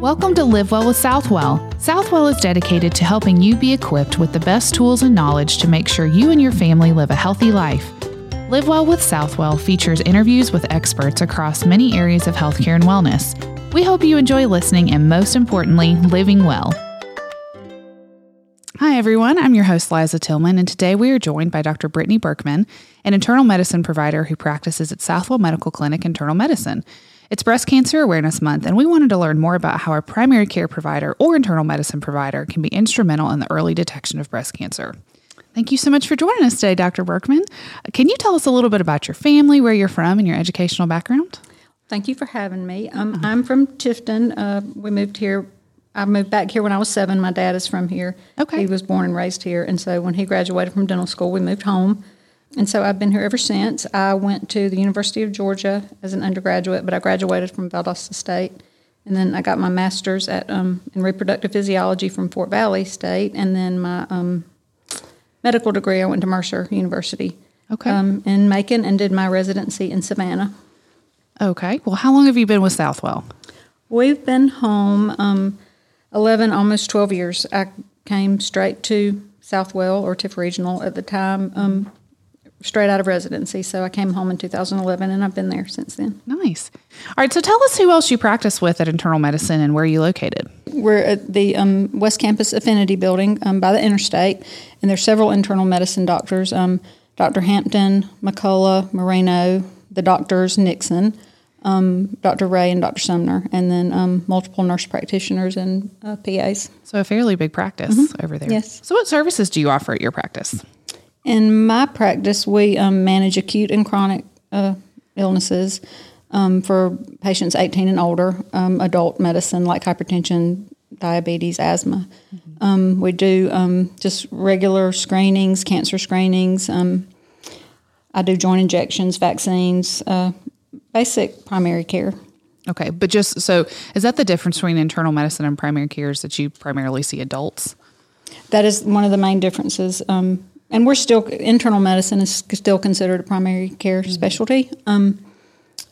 Welcome to Live Well with Southwell. Southwell is dedicated to helping you be equipped with the best tools and knowledge to make sure you and your family live a healthy life. Live Well with Southwell features interviews with experts across many areas of healthcare and wellness. We hope you enjoy listening and, most importantly, living well. Hi, everyone. I'm your host, Liza Tillman, and today we are joined by Dr. Brittany Berkman, an internal medicine provider who practices at Southwell Medical Clinic Internal Medicine. It's Breast Cancer Awareness Month, and we wanted to learn more about how our primary care provider or internal medicine provider can be instrumental in the early detection of breast cancer. Thank you so much for joining us today, Dr. Berkman. Can you tell us a little bit about your family, where you're from, and your educational background? Thank you for having me. Um, I'm from Tifton. Uh, we moved here. I moved back here when I was seven. My dad is from here. Okay. He was born and raised here. And so when he graduated from dental school, we moved home. And so I've been here ever since. I went to the University of Georgia as an undergraduate, but I graduated from Valdosta State. And then I got my master's at um, in reproductive physiology from Fort Valley State. And then my um, medical degree, I went to Mercer University Okay. um, in Macon and did my residency in Savannah. Okay. Well, how long have you been with Southwell? We've been home um, 11, almost 12 years. I came straight to Southwell or Tift Regional at the time, um, straight out of residency. So I came home in 2011 and I've been there since then. Nice. All right. So tell us who else you practice with at internal medicine and where you located. We're at the um, West Campus Affinity Building um, by the interstate, and there's several internal medicine doctors um, Dr. Hampton, McCullough, Moreno, the doctors, Nixon. Um, Dr. Ray and Dr. Sumner, and then um, multiple nurse practitioners and uh, PAs. So a fairly big practice over there. Yes. So what services do you offer at your practice? In my practice, we um, manage acute and chronic uh, illnesses um, for patients 18 and older, um, adult medicine like hypertension, diabetes, asthma. Um, we do um, just regular screenings, cancer screenings. Um, I do joint injections, vaccines, uh, basic primary care. Okay. But just so is that the difference between internal medicine and primary care is that you primarily see adults? That is one of the main differences. Um, and we're still internal medicine is still considered a primary care specialty. Um,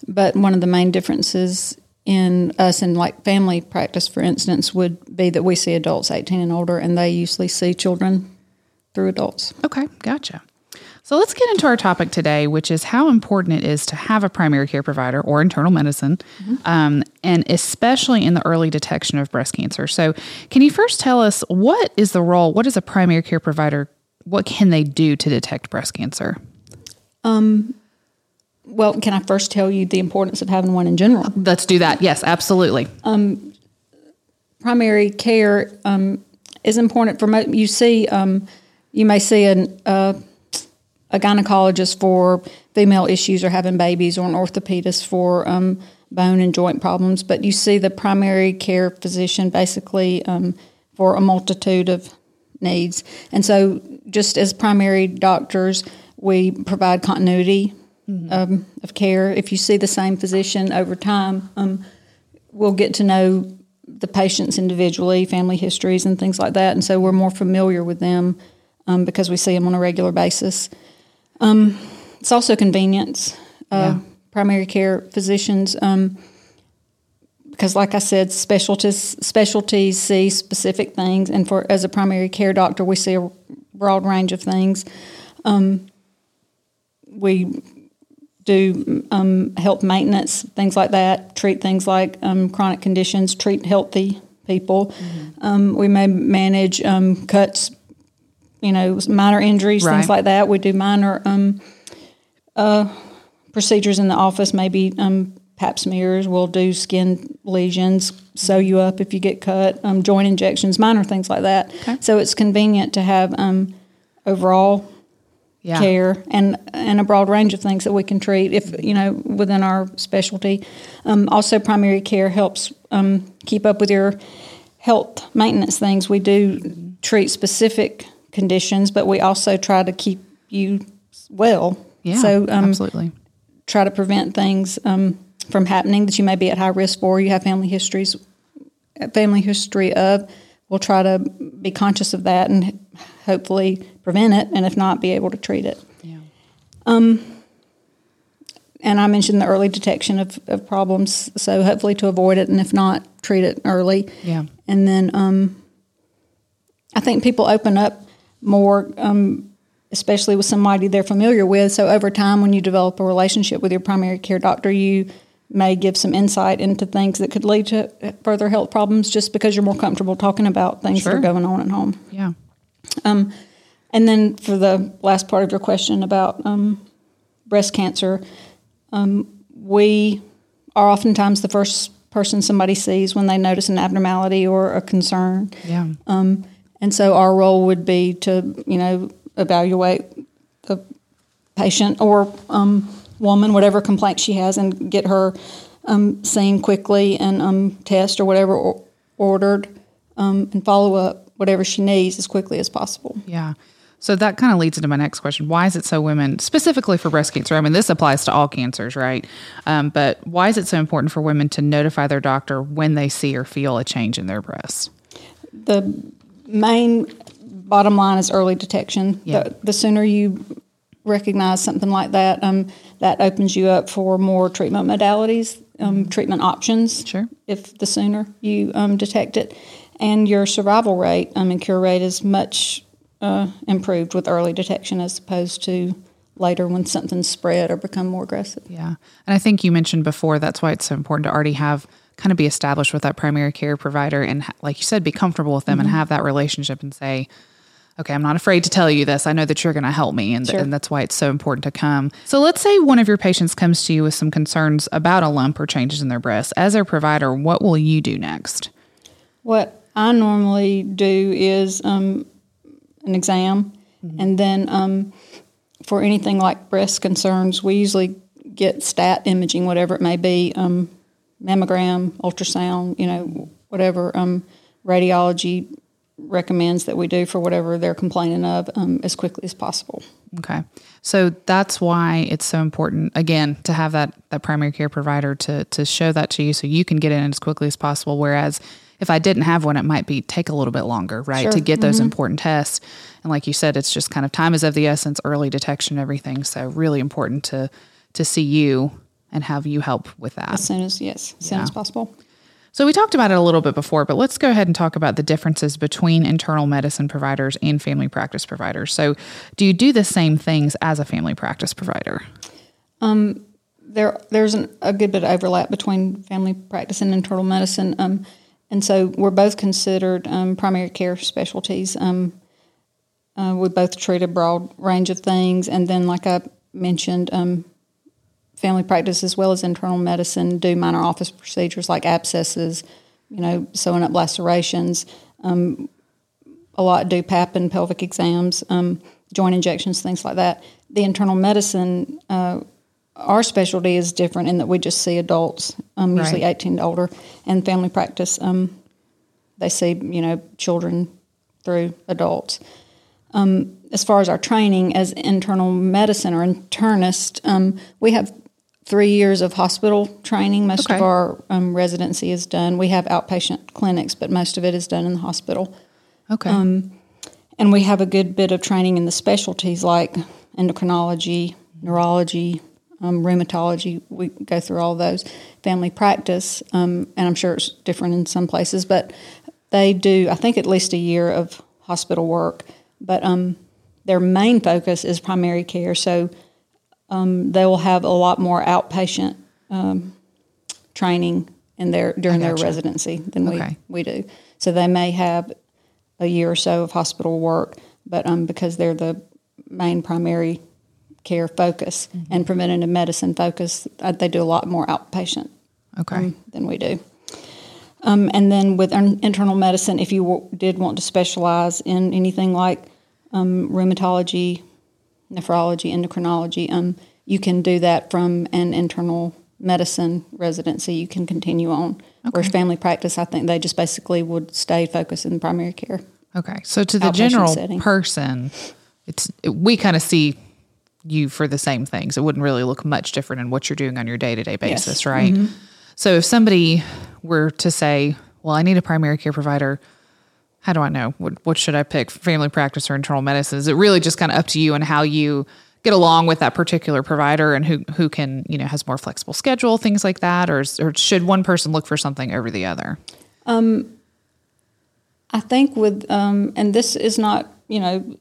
but one of the main differences in us and like family practice, for instance, would be that we see adults 18 and older, and they usually see children through adults. Okay, gotcha. So let's get into our topic today, which is how important it is to have a primary care provider or internal medicine, um, and especially in the early detection of breast cancer. So, can you first tell us what is the role? What is a primary care provider? What can they do to detect breast cancer? Well, can I first tell you the importance of having one in general? Let's do that. Yes, absolutely. primary care um, is important for mo- you see um, you may see an, uh, a gynecologist for female issues or having babies or an orthopedist for um, bone and joint problems but you see the primary care physician basically um, for a multitude of needs and so just as primary doctors we provide continuity um, of care if you see the same physician over time um, we'll get to know the patients individually, family histories, and things like that. And so we're more familiar with them um, because we see them on a regular basis. Um, it's also convenience. Uh, Primary care physicians, um, because like I said, specialties specialties see specific things, and for as a primary care doctor, we see a broad range of things. Um, we do um, health maintenance, things like that, treat things like um, chronic conditions, treat healthy people. Um, we may manage um, cuts, you know, minor injuries, Right. things like that. We do minor um, uh, procedures in the office, maybe um, pap smears. We'll do skin lesions, sew you up if you get cut, um, joint injections, minor things like that. So it's convenient to have um, overall Yeah. care and and a broad range of things that we can treat if you know within our specialty. Um, also, primary care helps um, keep up with your health maintenance things. We do treat specific conditions, but we also try to keep you well. Yeah. So um, absolutely. try to prevent things um, from happening that you may be at high risk for. You have family histories, family history of. We'll try to be conscious of that and hopefully prevent it, and if not, be able to treat it. Yeah. and I mentioned the early detection of, of problems, so hopefully to avoid it, and if not, treat it early. Yeah. And then um, I think people open up more, um, especially with somebody they're familiar with. So over time, when you develop a relationship with your primary care doctor, you may give some insight into things that could lead to further health problems just because you're more comfortable talking about things that are going on at home. Yeah. And then for the last part of your question about um, breast cancer, um, we are oftentimes the first person somebody sees when they notice an abnormality or a concern. Yeah. Um, and so our role would be to, you know, evaluate the patient or um, woman, whatever complaint she has, and get her um, seen quickly and um, test or whatever or, ordered um, and follow up whatever she needs as quickly as possible. Yeah. So that kind of leads into my next question. Why is it so women, specifically for breast cancer? I mean, this applies to all cancers, right? Um, but why is it so important for women to notify their doctor when they see or feel a change in their breast? the main bottom line is early detection. Yeah. The, the sooner you recognize something like that, um, that opens you up for more treatment modalities, um, treatment options. Sure. If the sooner you um, detect it, and your survival rate um, and cure rate is much uh, improved with early detection as opposed to later when something's spread or become more aggressive. Yeah. And I think you mentioned before that's why it's so important to already have kind of be established with that primary care provider and, like you said, be comfortable with them and have that relationship and say, okay, I'm not afraid to tell you this. I know that you're going to help me. And, Sure. and that's why it's so important to come. So let's say one of your patients comes to you with some concerns about a lump or changes in their breast. As their provider, what will you do next? What I normally do is um, an exam, and then um, for anything like breast concerns, we usually get stat imaging, whatever it may be, um, mammogram, ultrasound, you know, whatever um, radiology recommends that we do for whatever they're complaining of um, as quickly as possible. Okay. So that's why it's so important again to have that that primary care provider to to show that to you so you can get in as quickly as possible whereas if I didn't have one it might be take a little bit longer, right? Sure. To get those important tests. And like you said it's just kind of time is of the essence, early detection everything. So really important to to see you and have you help with that. As soon as yes, as soon as possible. So we talked about it a little bit before, but let's go ahead and talk about the differences between internal medicine providers and family practice providers. So do you do the same things as a family practice provider? there there's an, a good bit of overlap between family practice and internal medicine, um, and so we're both considered um, primary care specialties. Um, uh, we both treat a broad range of things, and then, like I mentioned, um, family practice as well as internal medicine do minor office procedures like abscesses, you know, sewing up lacerations. Um, a lot do PAP and pelvic exams, um, joint injections, things like that. The internal medicine, uh, our specialty is different in that we just see adults, um, usually Right. 18 to older, and family practice, um, they see, you know, children through adults. Um, as far as our training as internal medicine or internist, um, we have three years of hospital training. Most Okay. of our um, residency is done. We have outpatient clinics, but most of it is done in the hospital. Okay. Um, And we have a good bit of training in the specialties like endocrinology, neurology, um, rheumatology. We go through all those. Family practice, um, and I'm sure it's different in some places, but they do, I think, at least a year of hospital work. But um, their main focus is primary care, so um, they will have a lot more outpatient um, training in their during their residency than Okay. we, we do. So they may have a year or so of hospital work, but um, because they're the main primary care focus Mm-hmm. and preventative medicine focus, uh, they do a lot more outpatient okay. um, than we do. Um, and then with in- internal medicine, if you w- did want to specialize in anything like um, rheumatology, nephrology, endocrinology, um, you can do that from an internal medicine residency. You can continue on. Whereas family practice, I think they just basically would stay focused in primary care. Okay. So to the general setting. person, it's it, we kind of see you for the same things. It wouldn't really look much different in what you're doing on your day to day basis, right? So if somebody were to say, "Well, I need a primary care provider," how do I know what what should I pick? Family practice or internal medicine? Is it really just kind of up to you and how you get along with that particular provider and who who can you know has more flexible schedule, things like that, or or should one person look for something over the other? I think with, um, and this is not, you know,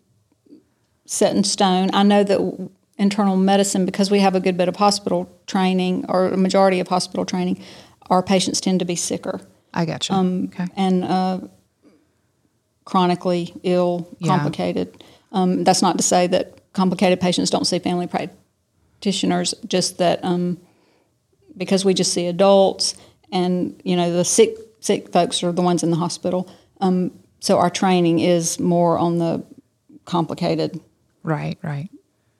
set in stone. I know that internal medicine, because we have a good bit of hospital training or a majority of hospital training, our patients tend to be sicker I got you. Um, okay. and uh, chronically ill, Yeah. complicated. Um, that's not to say that complicated patients don't see family practitioners, just that um, because we just see adults and, you know, the sick, sick folks are the ones in the hospital. Um, so our training is more on the complicated Right. Right.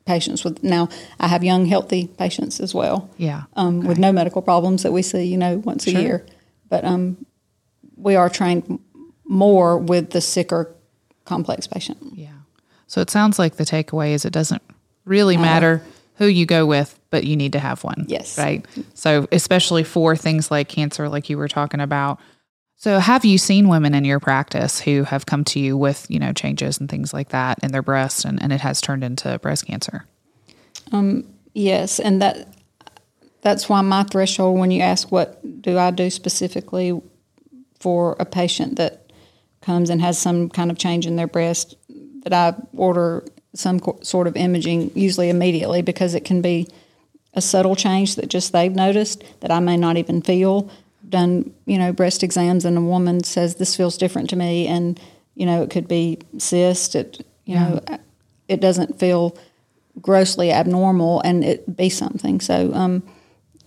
patients with now I have young healthy patients as well Yeah. um, with no medical problems that we see, you know, once Sure. a year. But um, we are trained more with the sicker, complex patient. Yeah. So it sounds like the takeaway is it doesn't really matter who you go with, but you need to have one. Yes. Right. So especially for things like cancer, like you were talking about. So have you seen women in your practice who have come to you with, you know, changes and things like that in their breast and, and it has turned into breast cancer? Um, Yes, and that that's why my threshold when you ask what do I do specifically for a patient that comes and has some kind of change in their breast that I order some co- sort of imaging usually immediately because it can be a subtle change that just they've noticed that I may not even feel. Done, you know, breast exams and a woman says this feels different to me, and you know it could be cyst. It, you know, it doesn't feel grossly abnormal, and it be something. So, um,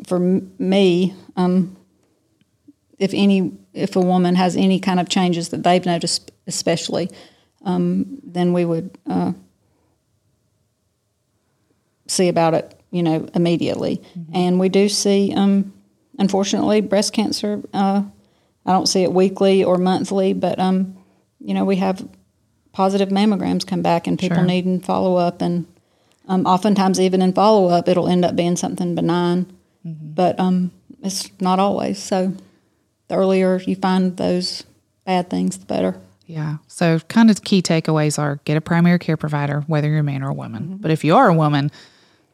for m- me, um, if any, if a woman has any kind of changes that they've noticed, especially, um, then we would uh, see about it, you know, immediately. And we do see, um, unfortunately, breast cancer. Uh, I don't see it weekly or monthly, but um, you know, we have positive mammograms come back, and people Sure. need follow up, and um, oftentimes even in follow up, it'll end up being something benign, but um, it's not always. So the earlier you find those bad things, the better. Yeah. So, kind of key takeaways are get a primary care provider, whether you're a man or a woman. But if you are a woman,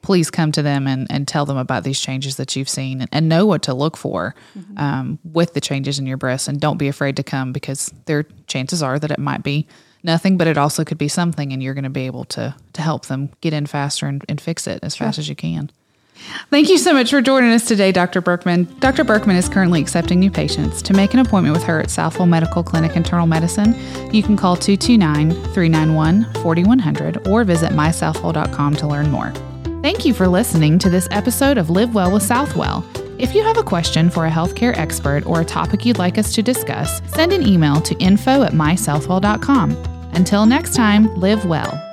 please come to them and, and tell them about these changes that you've seen and, and know what to look for um, with the changes in your breasts. And don't be afraid to come because there chances are that it might be nothing, but it also could be something, and you're going to be able to to help them get in faster and, and fix it as fast as you can. Thank you so much for joining us today, Dr. Berkman. Dr. Berkman is currently accepting new patients. To make an appointment with her at Southwell Medical Clinic Internal Medicine, you can call 229 391 4100 or visit mysouthwell.com to learn more. Thank you for listening to this episode of Live Well with Southwell. If you have a question for a healthcare expert or a topic you'd like us to discuss, send an email to info at mysouthwell.com. Until next time, live well.